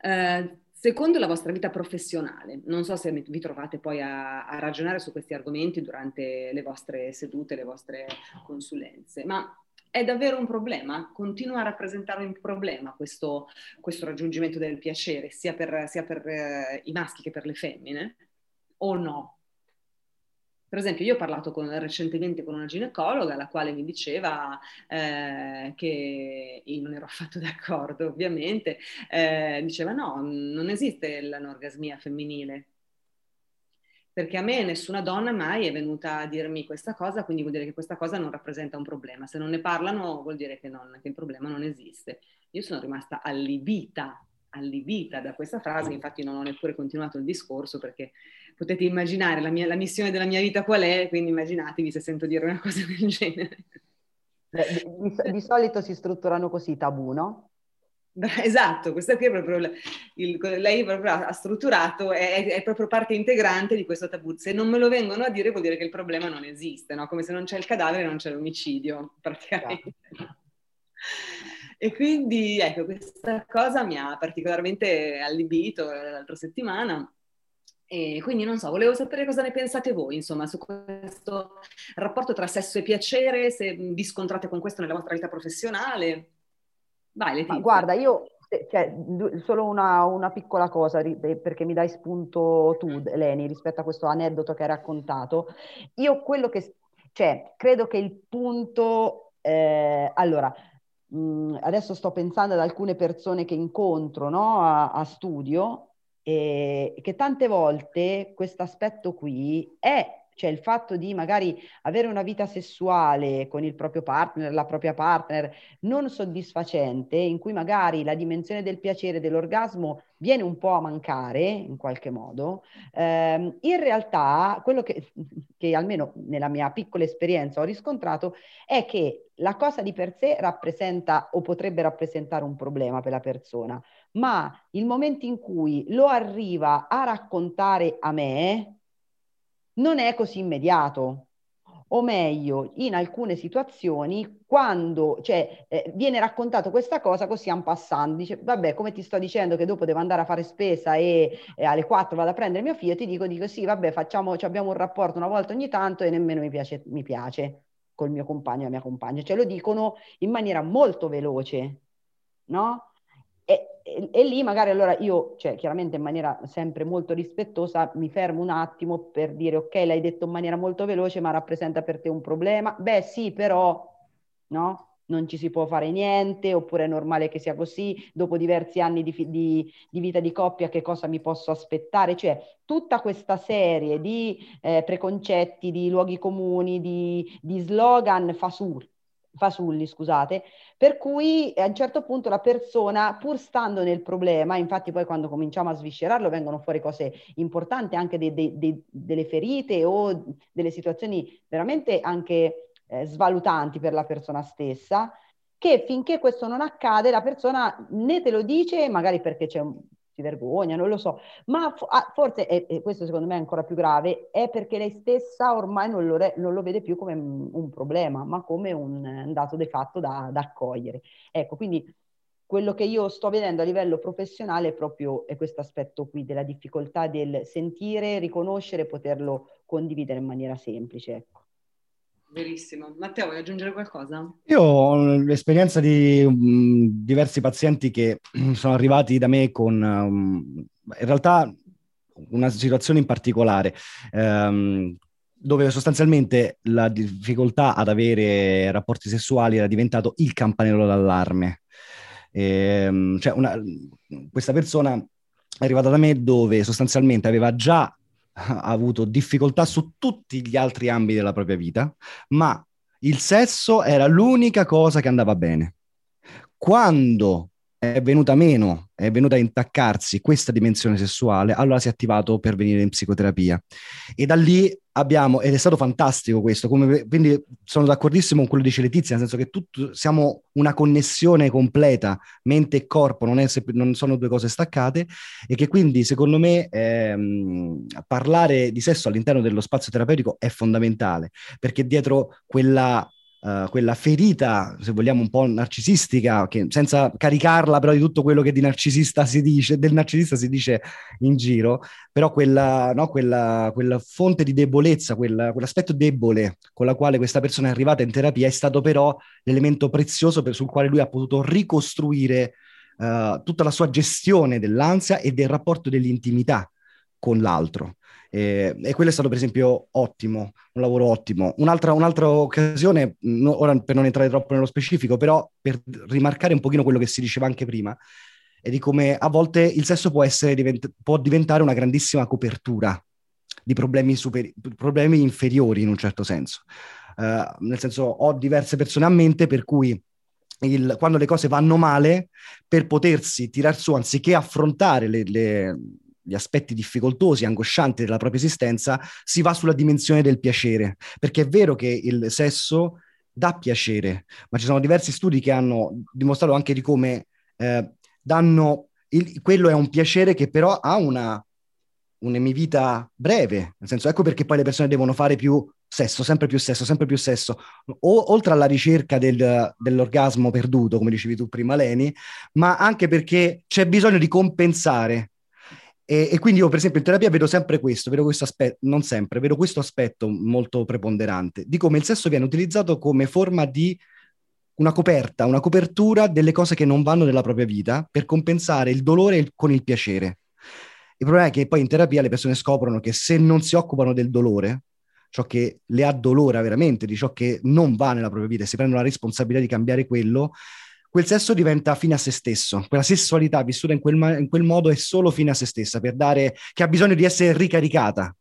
Eh, secondo la vostra vita professionale, non so se vi trovate poi a, a, ragionare su questi argomenti durante le vostre sedute, le vostre consulenze, ma è davvero un problema? Continua a rappresentare un problema questo, questo raggiungimento del piacere, sia per, sia per eh, i maschi che per le femmine? O no? Per esempio, io ho parlato con, recentemente con una ginecologa, la quale mi diceva eh, che io non ero affatto d'accordo, ovviamente, eh, diceva no, non esiste l'anorgasmia femminile, perché a me nessuna donna mai è venuta a dirmi questa cosa, quindi vuol dire che questa cosa non rappresenta un problema. Se non ne parlano vuol dire che, non, che il problema non esiste. Io sono rimasta allibita, allibita da questa frase, infatti non ho neppure continuato il discorso perché potete immaginare la, mia, la missione della mia vita qual è, quindi immaginatevi se sento dire una cosa del genere. Di, di, di solito si strutturano così i tabù, no? Esatto, questa qui è proprio il, lei proprio ha strutturato, è, è, proprio parte integrante di questo tabù. Se non me lo vengono a dire vuol dire che il problema non esiste, no? come se non c'è il cadavere non c'è l'omicidio, praticamente. Esatto. E quindi ecco, questa cosa mi ha particolarmente allibito l'altra settimana. E quindi non so, volevo sapere cosa ne pensate voi, insomma, su questo rapporto tra sesso e piacere, se vi scontrate con questo nella vostra vita professionale. Vai, Letizia. guarda, io cioè, solo una, una, piccola cosa, perché mi dai spunto tu, Leni, rispetto a questo aneddoto che hai raccontato. Io quello che, cioè, credo che il punto, eh, allora, mh, adesso sto pensando ad alcune persone che incontro no, a, a studio, e che tante volte questo aspetto qui è cioè il fatto di magari avere una vita sessuale con il proprio partner, la propria partner non soddisfacente, in cui magari la dimensione del piacere, dell'orgasmo viene un po' a mancare in qualche modo, ehm, in realtà quello che, che almeno nella mia piccola esperienza ho riscontrato è che la cosa di per sé rappresenta o potrebbe rappresentare un problema per la persona, ma il momento in cui lo arriva a raccontare a me, non è così immediato. O meglio, in alcune situazioni, quando cioè, eh, viene raccontato questa cosa così un passando, dice, vabbè, come ti sto dicendo che dopo devo andare a fare spesa e, e alle 4 vado a prendere mio figlio, ti dico, dico sì, vabbè, facciamo, abbiamo un rapporto una volta ogni tanto e nemmeno mi piace, mi piace col mio compagno e la mia compagna. Cioè lo dicono in maniera molto veloce, no? E e, e, lì magari allora io, cioè chiaramente in maniera sempre molto rispettosa, mi fermo un attimo per dire ok, l'hai detto in maniera molto veloce, ma rappresenta per te un problema? Beh sì, però, no? Non ci si può fare niente, oppure è normale che sia così, dopo diversi anni di, di, di vita di coppia che cosa mi posso aspettare? Cioè tutta questa serie di eh, preconcetti, di luoghi comuni, di, di slogan fasulli fasulli, scusate, per cui a un certo punto la persona, pur stando nel problema, infatti poi quando cominciamo a sviscerarlo vengono fuori cose importanti, anche de, de, de, delle ferite o delle situazioni veramente anche eh, svalutanti per la persona stessa, che finché questo non accade la persona né te lo dice, magari perché c'è un si vergogna, non lo so, ma ah, forse, e questo secondo me è ancora più grave, è perché lei stessa ormai non lo, re, non lo vede più come un problema, ma come un, dato di fatto da, da, accogliere. Ecco, quindi quello che io sto vedendo a livello professionale è proprio questo aspetto qui della difficoltà del sentire, riconoscere, poterlo condividere in maniera semplice. Ecco. Verissimo. Matteo, vuoi aggiungere qualcosa? Io ho l'esperienza di um, diversi pazienti che sono arrivati da me con um, in realtà una situazione in particolare. Um, dove sostanzialmente la difficoltà ad avere rapporti sessuali era diventato il campanello d'allarme. E, cioè una, questa persona è arrivata da me dove sostanzialmente aveva già ha avuto difficoltà su tutti gli altri ambiti della propria vita, ma il sesso era l'unica cosa che andava bene. Quando è venuta meno, è venuta a intaccarsi questa dimensione sessuale, allora si è attivato per venire in psicoterapia. E da lì abbiamo, ed è stato fantastico questo, come, quindi sono d'accordissimo con quello che dice Letizia, nel senso che tutto, siamo una connessione completa, mente e corpo, non, è, non sono due cose staccate, e che quindi secondo me ehm, parlare di sesso all'interno dello spazio terapeutico è fondamentale, perché dietro quella Uh, quella ferita, se vogliamo, un po' narcisistica, che senza caricarla però di tutto quello che di narcisista si dice, del narcisista si dice in giro, però quella, no, quella, quella fonte di debolezza, quella, quell'aspetto debole con la quale questa persona è arrivata in terapia è stato però l'elemento prezioso per, sul quale lui ha potuto ricostruire uh, tutta la sua gestione dell'ansia e del rapporto dell'intimità con l'altro. Eh, e quello è stato per esempio ottimo, un lavoro ottimo. Un'altra, un'altra occasione, no, ora per non entrare troppo nello specifico, però per rimarcare un pochino quello che si diceva anche prima, è di come a volte il sesso può, essere, divent- può diventare una grandissima copertura di problemi, superi- problemi inferiori in un certo senso. Uh, nel senso, ho diverse persone a mente per cui il, quando le cose vanno male, per potersi tirar su, anziché affrontare le, le gli aspetti difficoltosi, angoscianti della propria esistenza, si va sulla dimensione del piacere, perché è vero che il sesso dà piacere, ma ci sono diversi studi che hanno dimostrato anche di come eh, danno, il, quello è un piacere che però ha una, un'emivita breve, nel senso ecco perché poi le persone devono fare più sesso, sempre più sesso, sempre più sesso, o, oltre alla ricerca del, dell'orgasmo perduto, come dicevi tu prima Leni, ma anche perché c'è bisogno di compensare e, e, quindi io, per esempio, in terapia vedo sempre questo, vedo questo aspetto, non sempre, vedo questo aspetto molto preponderante, di come il sesso viene utilizzato come forma di una coperta, una copertura delle cose che non vanno nella propria vita per compensare il dolore con il piacere. Il problema è che poi in terapia le persone scoprono che se non si occupano del dolore, ciò che le addolora veramente, di ciò che non va nella propria vita, e si prendono la responsabilità di cambiare quello, quel sesso diventa fine a se stesso, quella sessualità vissuta in quel, in quel modo è solo fine a se stessa, per dare, che ha bisogno di essere ricaricata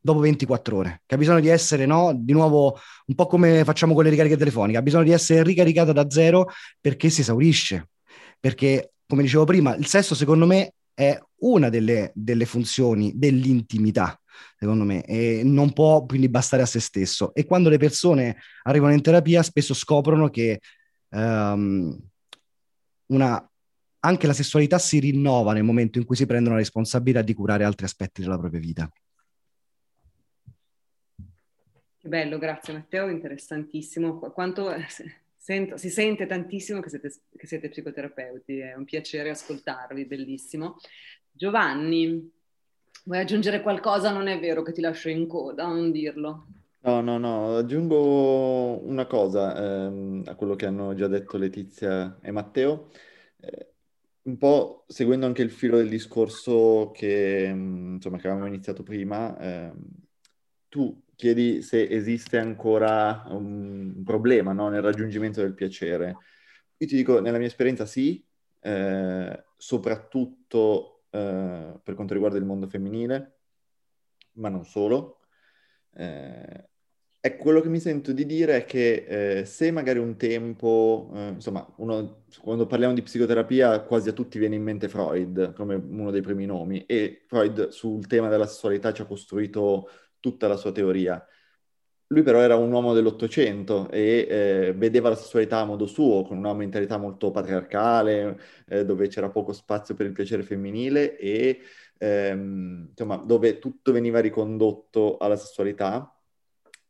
dopo 24 ore, che ha bisogno di essere, no, di nuovo, un po' come facciamo con le ricariche telefoniche, ha bisogno di essere ricaricata da zero perché si esaurisce, perché, come dicevo prima, il sesso secondo me è una delle, delle funzioni dell'intimità, secondo me, e non può quindi bastare a se stesso. E quando le persone arrivano in terapia spesso scoprono che um, una, anche la sessualità si rinnova nel momento in cui si prendono la responsabilità di curare altri aspetti della propria vita. Che bello, grazie Matteo, interessantissimo. Quanto eh, sento, si sente tantissimo che siete, che siete psicoterapeuti, è un piacere ascoltarvi, bellissimo. Giovanni, vuoi aggiungere qualcosa? Non è vero che ti lascio in coda, non dirlo. No, no, no, aggiungo una cosa ehm, a quello che hanno già detto Letizia e Matteo. Eh, un po' seguendo anche il filo del discorso che, mm, insomma, che avevamo iniziato prima, eh, tu chiedi se esiste ancora un problema no, nel raggiungimento del piacere. Io ti dico, nella mia esperienza sì, eh, soprattutto eh, per quanto riguarda il mondo femminile, ma non solo. Eh, Ecco, quello che mi sento di dire è che eh, se magari un tempo, eh, insomma, uno, quando parliamo di psicoterapia quasi a tutti viene in mente Freud come uno dei primi nomi e Freud sul tema della sessualità ci ha costruito tutta la sua teoria. Lui però era un uomo dell'Ottocento e eh, vedeva la sessualità a modo suo, con una mentalità molto patriarcale, eh, dove c'era poco spazio per il piacere femminile e ehm, insomma, dove tutto veniva ricondotto alla sessualità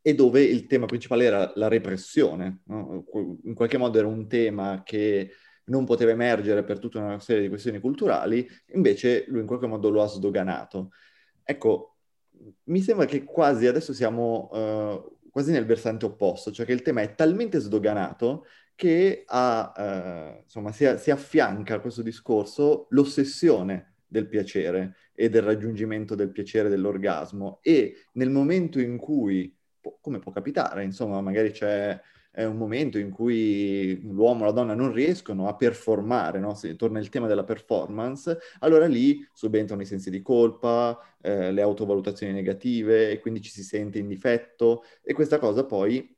e dove il tema principale era la repressione. No? In qualche modo era un tema che non poteva emergere per tutta una serie di questioni culturali, invece lui in qualche modo lo ha sdoganato. Ecco, mi sembra che quasi adesso siamo uh, quasi nel versante opposto, cioè che il tema è talmente sdoganato che ha, uh, insomma, si, si affianca a questo discorso l'ossessione del piacere e del raggiungimento del piacere dell'orgasmo e nel momento in cui come può capitare, insomma, magari c'è un momento in cui l'uomo e la donna non riescono a performare, no? Se torna il tema della performance, allora lì subentrano i sensi di colpa, eh, le autovalutazioni negative e quindi ci si sente in difetto e questa cosa poi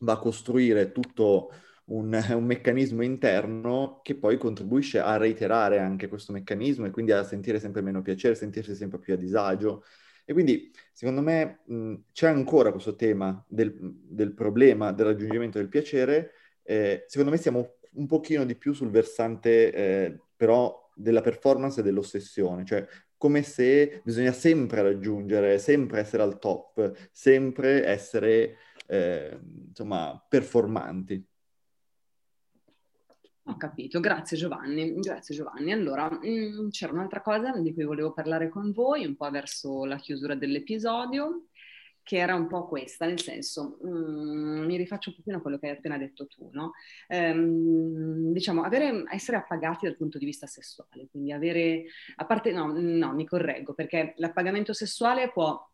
va a costruire tutto un, un, meccanismo interno che poi contribuisce a reiterare anche questo meccanismo e quindi a sentire sempre meno piacere, sentirsi sempre più a disagio. E quindi, secondo me, mh, c'è ancora questo tema del, del, problema del raggiungimento del piacere. Eh, secondo me siamo un pochino di più sul versante, eh, però, della performance e dell'ossessione, cioè come se bisogna sempre raggiungere, sempre essere al top, sempre essere, eh, insomma, performanti. Capito, grazie Giovanni, grazie Giovanni. Allora, mh, mm, c'era un'altra cosa di cui volevo parlare con voi, un po' verso la chiusura dell'episodio, che era un po' questa, nel senso, mh, mm, mi rifaccio un pochino a quello che hai appena detto tu, no? Ehm, diciamo, avere, essere appagati dal punto di vista sessuale, quindi avere, a parte, no, no, mi correggo, perché l'appagamento sessuale può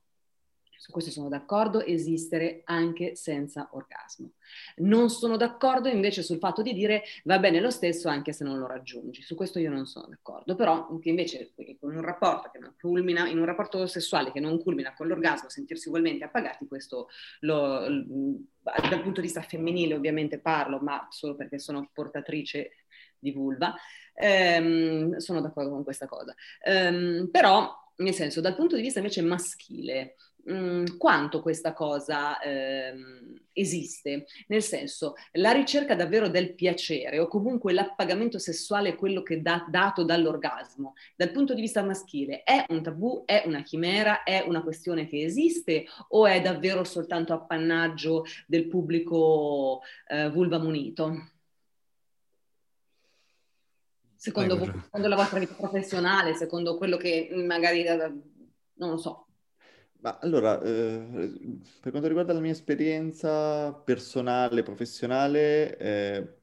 su questo sono d'accordo, esistere anche senza orgasmo. Non sono d'accordo invece sul fatto di dire va bene lo stesso anche se non lo raggiungi, su questo io non sono d'accordo, però che invece con un rapporto che non culmina, in un rapporto sessuale che non culmina con l'orgasmo, sentirsi ugualmente appagati, questo lo, dal punto di vista femminile ovviamente parlo, ma solo perché sono portatrice di vulva, ehm, sono d'accordo con questa cosa. Ehm, però, nel senso, dal punto di vista invece maschile, mh, mm, quanto questa cosa ehm, esiste, nel senso la ricerca davvero del piacere o comunque l'appagamento sessuale, quello che è dato dall'orgasmo, dal punto di vista maschile, è un tabù, è una chimera, è una questione che esiste o è davvero soltanto appannaggio del pubblico eh, vulva munito? Secondo, voi, secondo la vostra vita professionale, secondo quello che magari, eh, non lo so, ma allora, eh, per quanto riguarda la mia esperienza personale, professionale, eh,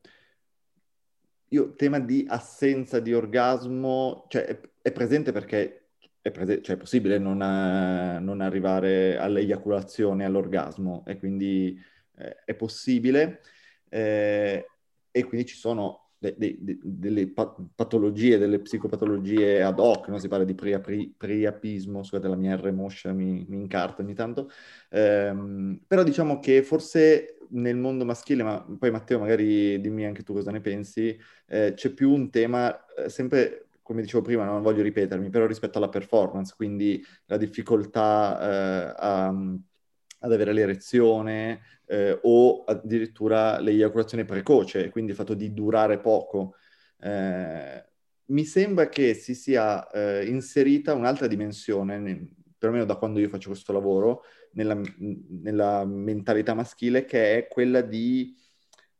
io tema di assenza di orgasmo, cioè è, è presente perché è, prese- cioè è possibile non, a- non arrivare all'eiaculazione, all'orgasmo, e quindi eh, è possibile, eh, e quindi ci sono de, de, delle patologie, delle psicopatologie ad hoc, no? si parla di priapri, priapismo, scusate la mia R moscia mi, mi incarta ogni tanto, ehm, però diciamo che forse nel mondo maschile, ma poi Matteo magari dimmi anche tu cosa ne pensi, eh, c'è più un tema eh, sempre come dicevo prima, non voglio ripetermi, però rispetto alla performance, quindi la difficoltà eh, a, ad avere l'erezione, eh, o addirittura l'eiaculazione precoce, quindi il fatto di durare poco. Eh, mi sembra che si sia eh, inserita un'altra dimensione, ne, perlomeno da quando io faccio questo lavoro, nella, nella mentalità maschile, che è quella di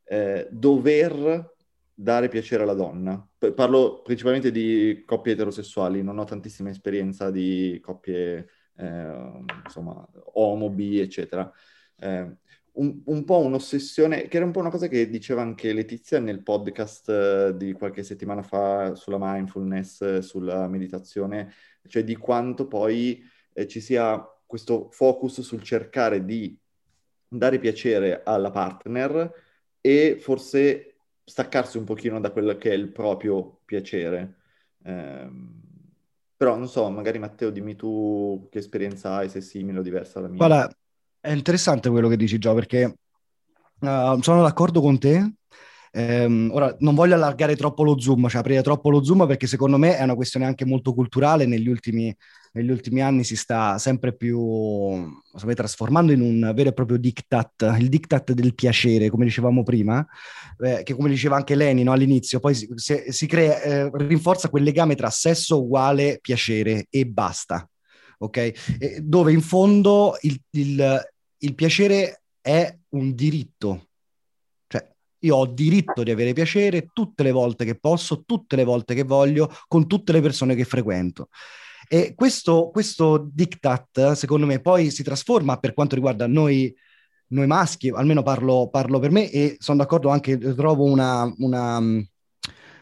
eh, dover dare piacere alla donna. Parlo principalmente di coppie eterosessuali, non ho tantissima esperienza di coppie, eh, insomma, omo, bi, eccetera. Eh, un, un, po' un'ossessione, che era un po' una cosa che diceva anche Letizia nel podcast eh, di qualche settimana fa sulla mindfulness, sulla meditazione, cioè di quanto poi eh, ci sia questo focus sul cercare di dare piacere alla partner e forse staccarsi un pochino da quello che è il proprio piacere. Eh, però non so, magari Matteo dimmi tu che esperienza hai, se è simile o diversa alla mia. Guarda, è interessante quello che dici Gio perché uh, sono d'accordo con te. Um, ora non voglio allargare troppo lo zoom, cioè aprire troppo lo zoom perché secondo me è una questione anche molto culturale. Negli ultimi, negli ultimi anni si sta sempre più sapete, trasformando in un vero e proprio diktat, il diktat del piacere, come dicevamo prima, eh, che come diceva anche Leni no, all'inizio, poi si, si crea, eh, rinforza quel legame tra sesso uguale piacere e basta. Ok? E dove in fondo il, il, il piacere è un diritto. Cioè, io ho diritto di avere piacere tutte le volte che posso, tutte le volte che voglio, con tutte le persone che frequento. E questo, questo diktat, secondo me, poi si trasforma per quanto riguarda noi, noi maschi, almeno parlo, parlo, per me, e sono d'accordo anche, trovo una, una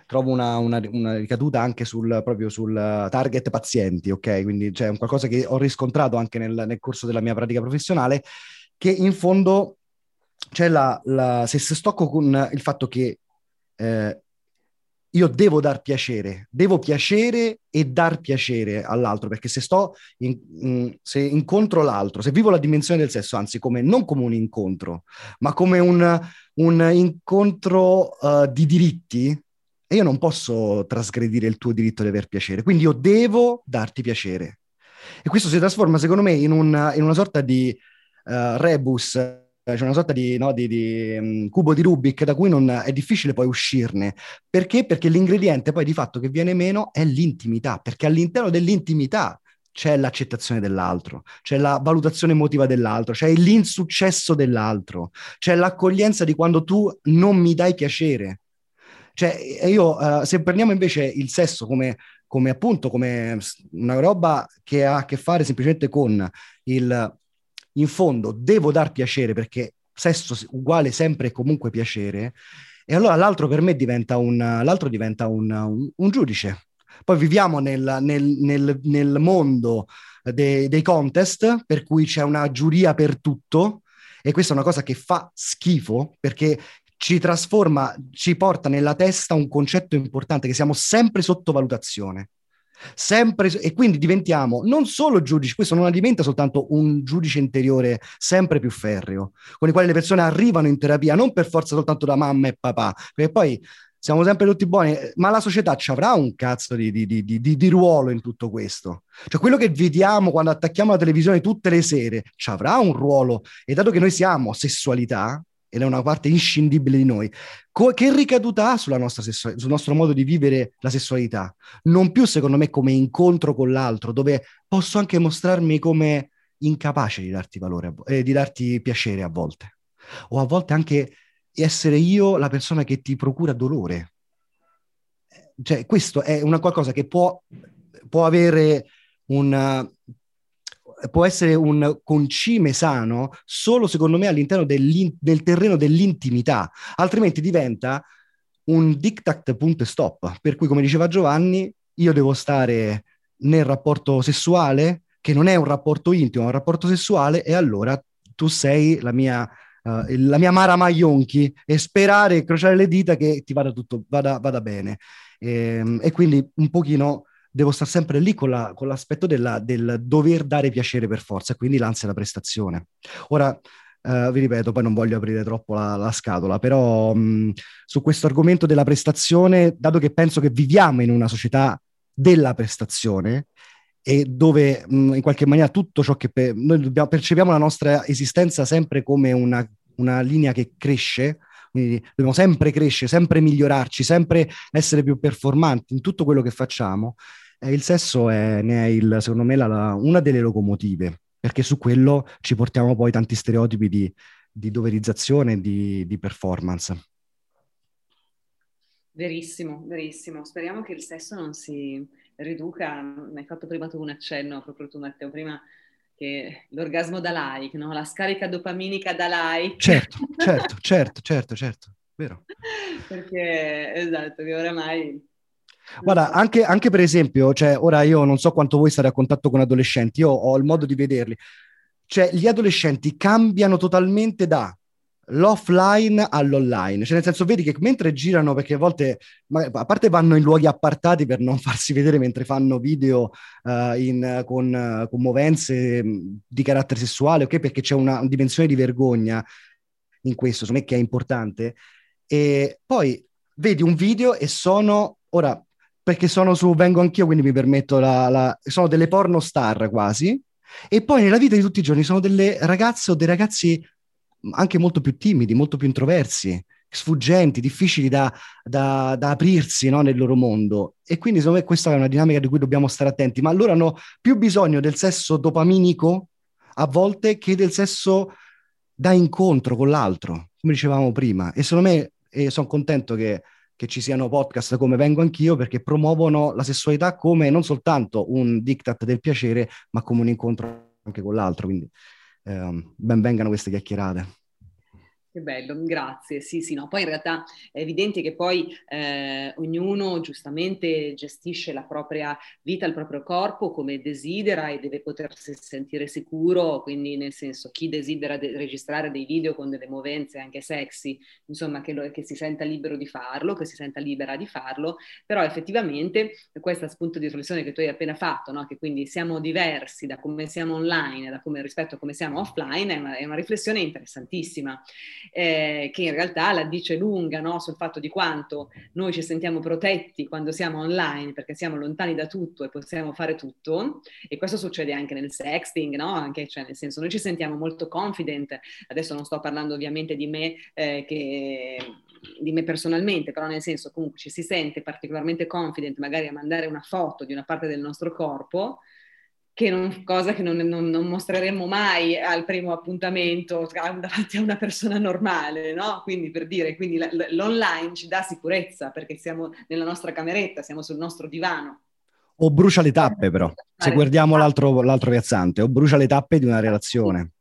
trovo una, una, una, ricaduta anche sul, proprio sul target pazienti, ok? Quindi c'è un qualcosa che ho riscontrato anche nel, nel corso della mia pratica professionale, che in fondo c'è la, la se, se stocco con il fatto che eh, io devo dar piacere, devo piacere e dar piacere all'altro, perché se sto, in, in, se incontro l'altro, se vivo la dimensione del sesso, anzi come, non come un incontro, ma come un, un incontro uh, di diritti, io non posso trasgredire il tuo diritto di aver piacere, quindi io devo darti piacere. E questo si trasforma, secondo me, in, un, in una sorta di uh, rebus, cioè una sorta di, no, di, di um, cubo di Rubik da cui non, è difficile poi uscirne. Perché? Perché l'ingrediente poi di fatto che viene meno è l'intimità, perché all'interno dell'intimità c'è l'accettazione dell'altro, c'è la valutazione emotiva dell'altro, c'è l'insuccesso dell'altro, c'è l'accoglienza di quando tu non mi dai piacere. Cioè, io, uh, se prendiamo invece il sesso come, come appunto come una roba che ha a che fare semplicemente con il in fondo devo dar piacere perché sesso uguale sempre e comunque piacere, e allora l'altro per me diventa un, l'altro diventa un, un, un giudice. Poi viviamo nel, nel, nel, nel mondo dei, dei contest, per cui c'è una giuria per tutto, e questa è una cosa che fa schifo perché ci trasforma, ci porta nella testa un concetto importante che siamo sempre sotto valutazione sempre, e quindi diventiamo non solo giudici, questo non diventa soltanto un giudice interiore sempre più ferreo, con il quale le persone arrivano in terapia non per forza soltanto da mamma e papà, perché poi siamo sempre tutti buoni, ma la società ci avrà un cazzo di, di, di, di, ruolo in tutto questo. Cioè quello che vediamo quando attacchiamo la televisione tutte le sere ci avrà un ruolo e dato che noi siamo sessualità, ed è una parte inscindibile di noi. Co- che ricaduta ha sulla nostra sessu- sul nostro modo di vivere la sessualità? Non più, secondo me, come incontro con l'altro, dove posso anche mostrarmi come incapace di darti valore, eh, di darti piacere a volte. O a volte anche essere io la persona che ti procura dolore. Cioè, questo è una qualcosa che può, può avere un può essere un concime sano solo secondo me all'interno del terreno dell'intimità, altrimenti diventa un diktat punto e stop, per cui come diceva Giovanni, io devo stare nel rapporto sessuale, che non è un rapporto intimo, è un rapporto sessuale, e allora tu sei la mia, uh, la mia Mara Maionchi e sperare e crociare le dita che ti vada tutto, vada, vada bene. E, ehm, e quindi un pochino devo stare sempre lì con, la, con l'aspetto della, del dover dare piacere per forza, quindi l'ansia da prestazione. Ora, Uh, vi ripeto, poi non voglio aprire troppo la, la scatola, però mh, su questo argomento della prestazione, dato che penso che viviamo in una società della prestazione e dove mh, in qualche maniera tutto ciò che pe- noi dobbiamo, percepiamo la nostra esistenza sempre come una, una linea che cresce, quindi dobbiamo sempre crescere, sempre migliorarci, sempre essere più performanti in tutto quello che facciamo. Eh, il sesso è, ne è il, secondo me la, la, una delle locomotive, perché su quello ci portiamo poi tanti stereotipi di, di doverizzazione e di, di performance. Verissimo, verissimo. Speriamo che il sesso non si riduca. Mi hai fatto prima tu un accenno, proprio tu Matteo, prima che l'orgasmo da like, no? la scarica dopaminica da like. Certo, certo, certo, certo, certo, vero. Perché, esatto, che oramai... Guarda, anche, anche, per esempio, cioè, ora io non so quanto voi state a contatto con adolescenti, io ho il modo di vederli. Cioè, gli adolescenti cambiano totalmente da l'offline all'online, cioè nel senso vedi che mentre girano, perché a volte, a parte vanno in luoghi appartati per non farsi vedere mentre fanno video uh, in, con, con movenze mm, di carattere sessuale, ok? Perché c'è una, una dimensione di vergogna in questo, secondo me che è importante. E poi vedi un video e sono, ora, perché sono su, vengo anch'io, quindi mi permetto la, la sono delle porno star quasi, e poi nella vita di tutti i giorni sono delle ragazze o dei ragazzi anche molto più timidi, molto più introversi, sfuggenti, difficili da, da, da aprirsi no, nel loro mondo. E quindi secondo me questa è una dinamica di cui dobbiamo stare attenti, ma loro hanno più bisogno del sesso dopaminico a volte che del sesso da incontro con l'altro, come dicevamo prima. E secondo me, e sono contento che, che ci siano podcast come Vengo Anch'io perché promuovono la sessualità come non soltanto un diktat del piacere, ma come un incontro anche con l'altro. Quindi eh, ben vengano queste chiacchierate. Che bello, grazie. Sì, sì, no. Poi in realtà è evidente che poi eh, ognuno giustamente gestisce la propria vita, il proprio corpo come desidera e deve potersi sentire sicuro, quindi nel senso chi desidera de- registrare dei video con delle movenze anche sexy, insomma che, lo- che, si senta libero di farlo, che si senta libera di farlo, però effettivamente questo spunto di riflessione che tu hai appena fatto, no? che quindi siamo diversi da come siamo online da come, rispetto a come siamo offline, è una, è una riflessione interessantissima eh, che in realtà la dice lunga no? sul fatto di quanto noi ci sentiamo protetti quando siamo online perché siamo lontani da tutto e possiamo fare tutto e questo succede anche nel sexting, no? anche, cioè, nel senso noi ci sentiamo molto confident, adesso non sto parlando ovviamente di me eh, che di me personalmente, però nel senso comunque ci si sente particolarmente confident magari a mandare una foto di una parte del nostro corpo che non, cosa che non, non, non, mostreremmo mai al primo appuntamento davanti a una persona normale, no? Quindi per dire, quindi l'online ci dà sicurezza perché siamo nella nostra cameretta, siamo sul nostro divano. O brucia le tappe però, se guardiamo l'altro, l'altro versante, o brucia le tappe di una relazione.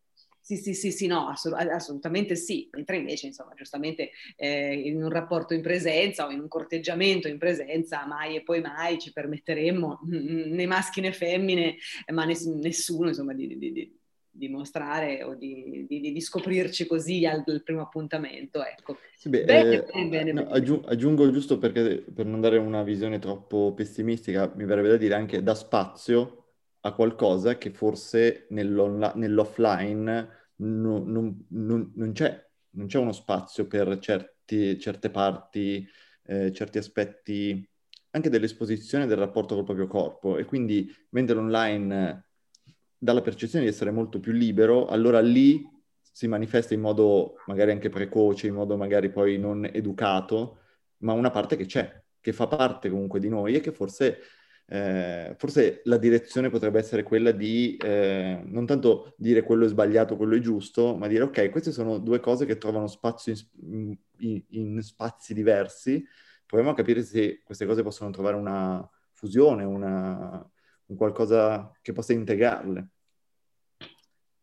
Sì, sì, sì, sì, no, assolutamente sì, mentre invece, insomma, giustamente eh, in un rapporto in presenza o in un corteggiamento in presenza, mai e poi mai ci permetteremmo, né maschi né femmine, ma ness- nessuno, insomma, di, di, di, di mostrare o di, di, scoprirci così al, al, primo appuntamento, ecco. Sì, beh, bene, eh, bene, bene, no, aggiung- aggiungo giusto perché, per non dare una visione troppo pessimistica, mi verrebbe da dire anche da spazio a qualcosa che forse nell'offline non, non, non, non, c'è, non c'è uno spazio per certi, certe parti, eh, certi aspetti anche dell'esposizione del rapporto col proprio corpo. E quindi mentre online dà la percezione di essere molto più libero, allora lì si manifesta in modo magari anche precoce, in modo magari poi non educato, ma una parte che c'è, che fa parte comunque di noi e che forse eh, forse la direzione potrebbe essere quella di eh, non tanto dire quello è sbagliato, quello è giusto, ma dire ok, queste sono due cose che trovano spazio in, in, in spazi diversi, proviamo a capire se queste cose possono trovare una fusione, una, un qualcosa che possa integrarle.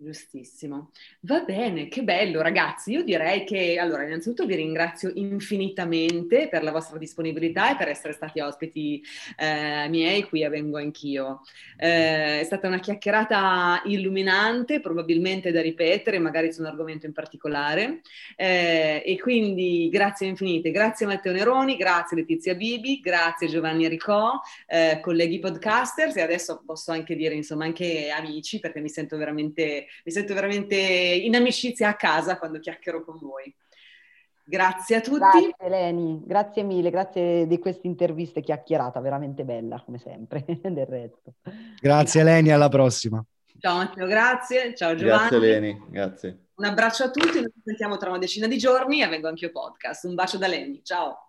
Giustissimo. Va bene, che bello ragazzi. Io direi che allora innanzitutto vi ringrazio infinitamente per la vostra disponibilità e per essere stati ospiti eh, miei, qui a Vengo Anch'io. Eh, è stata una chiacchierata illuminante, probabilmente da ripetere, magari su un argomento in particolare. Eh, e quindi grazie infinite. Grazie Matteo Neroni, grazie Letizia Bibi, grazie Giovanni Aricò, eh, colleghi podcasters e adesso posso anche dire insomma anche amici perché mi sento veramente mi sento veramente in amicizia a casa quando chiacchiero con voi. Grazie a tutti. Grazie Eleni, grazie mille, grazie di questa intervista chiacchierata, veramente bella come sempre, del resto. Grazie Eleni, alla prossima. Ciao Matteo, grazie. Ciao Giovanni. Grazie Eleni, grazie. Un abbraccio a tutti, noi ci sentiamo tra una decina di giorni e vengo anche io podcast. Un bacio da Leni, ciao.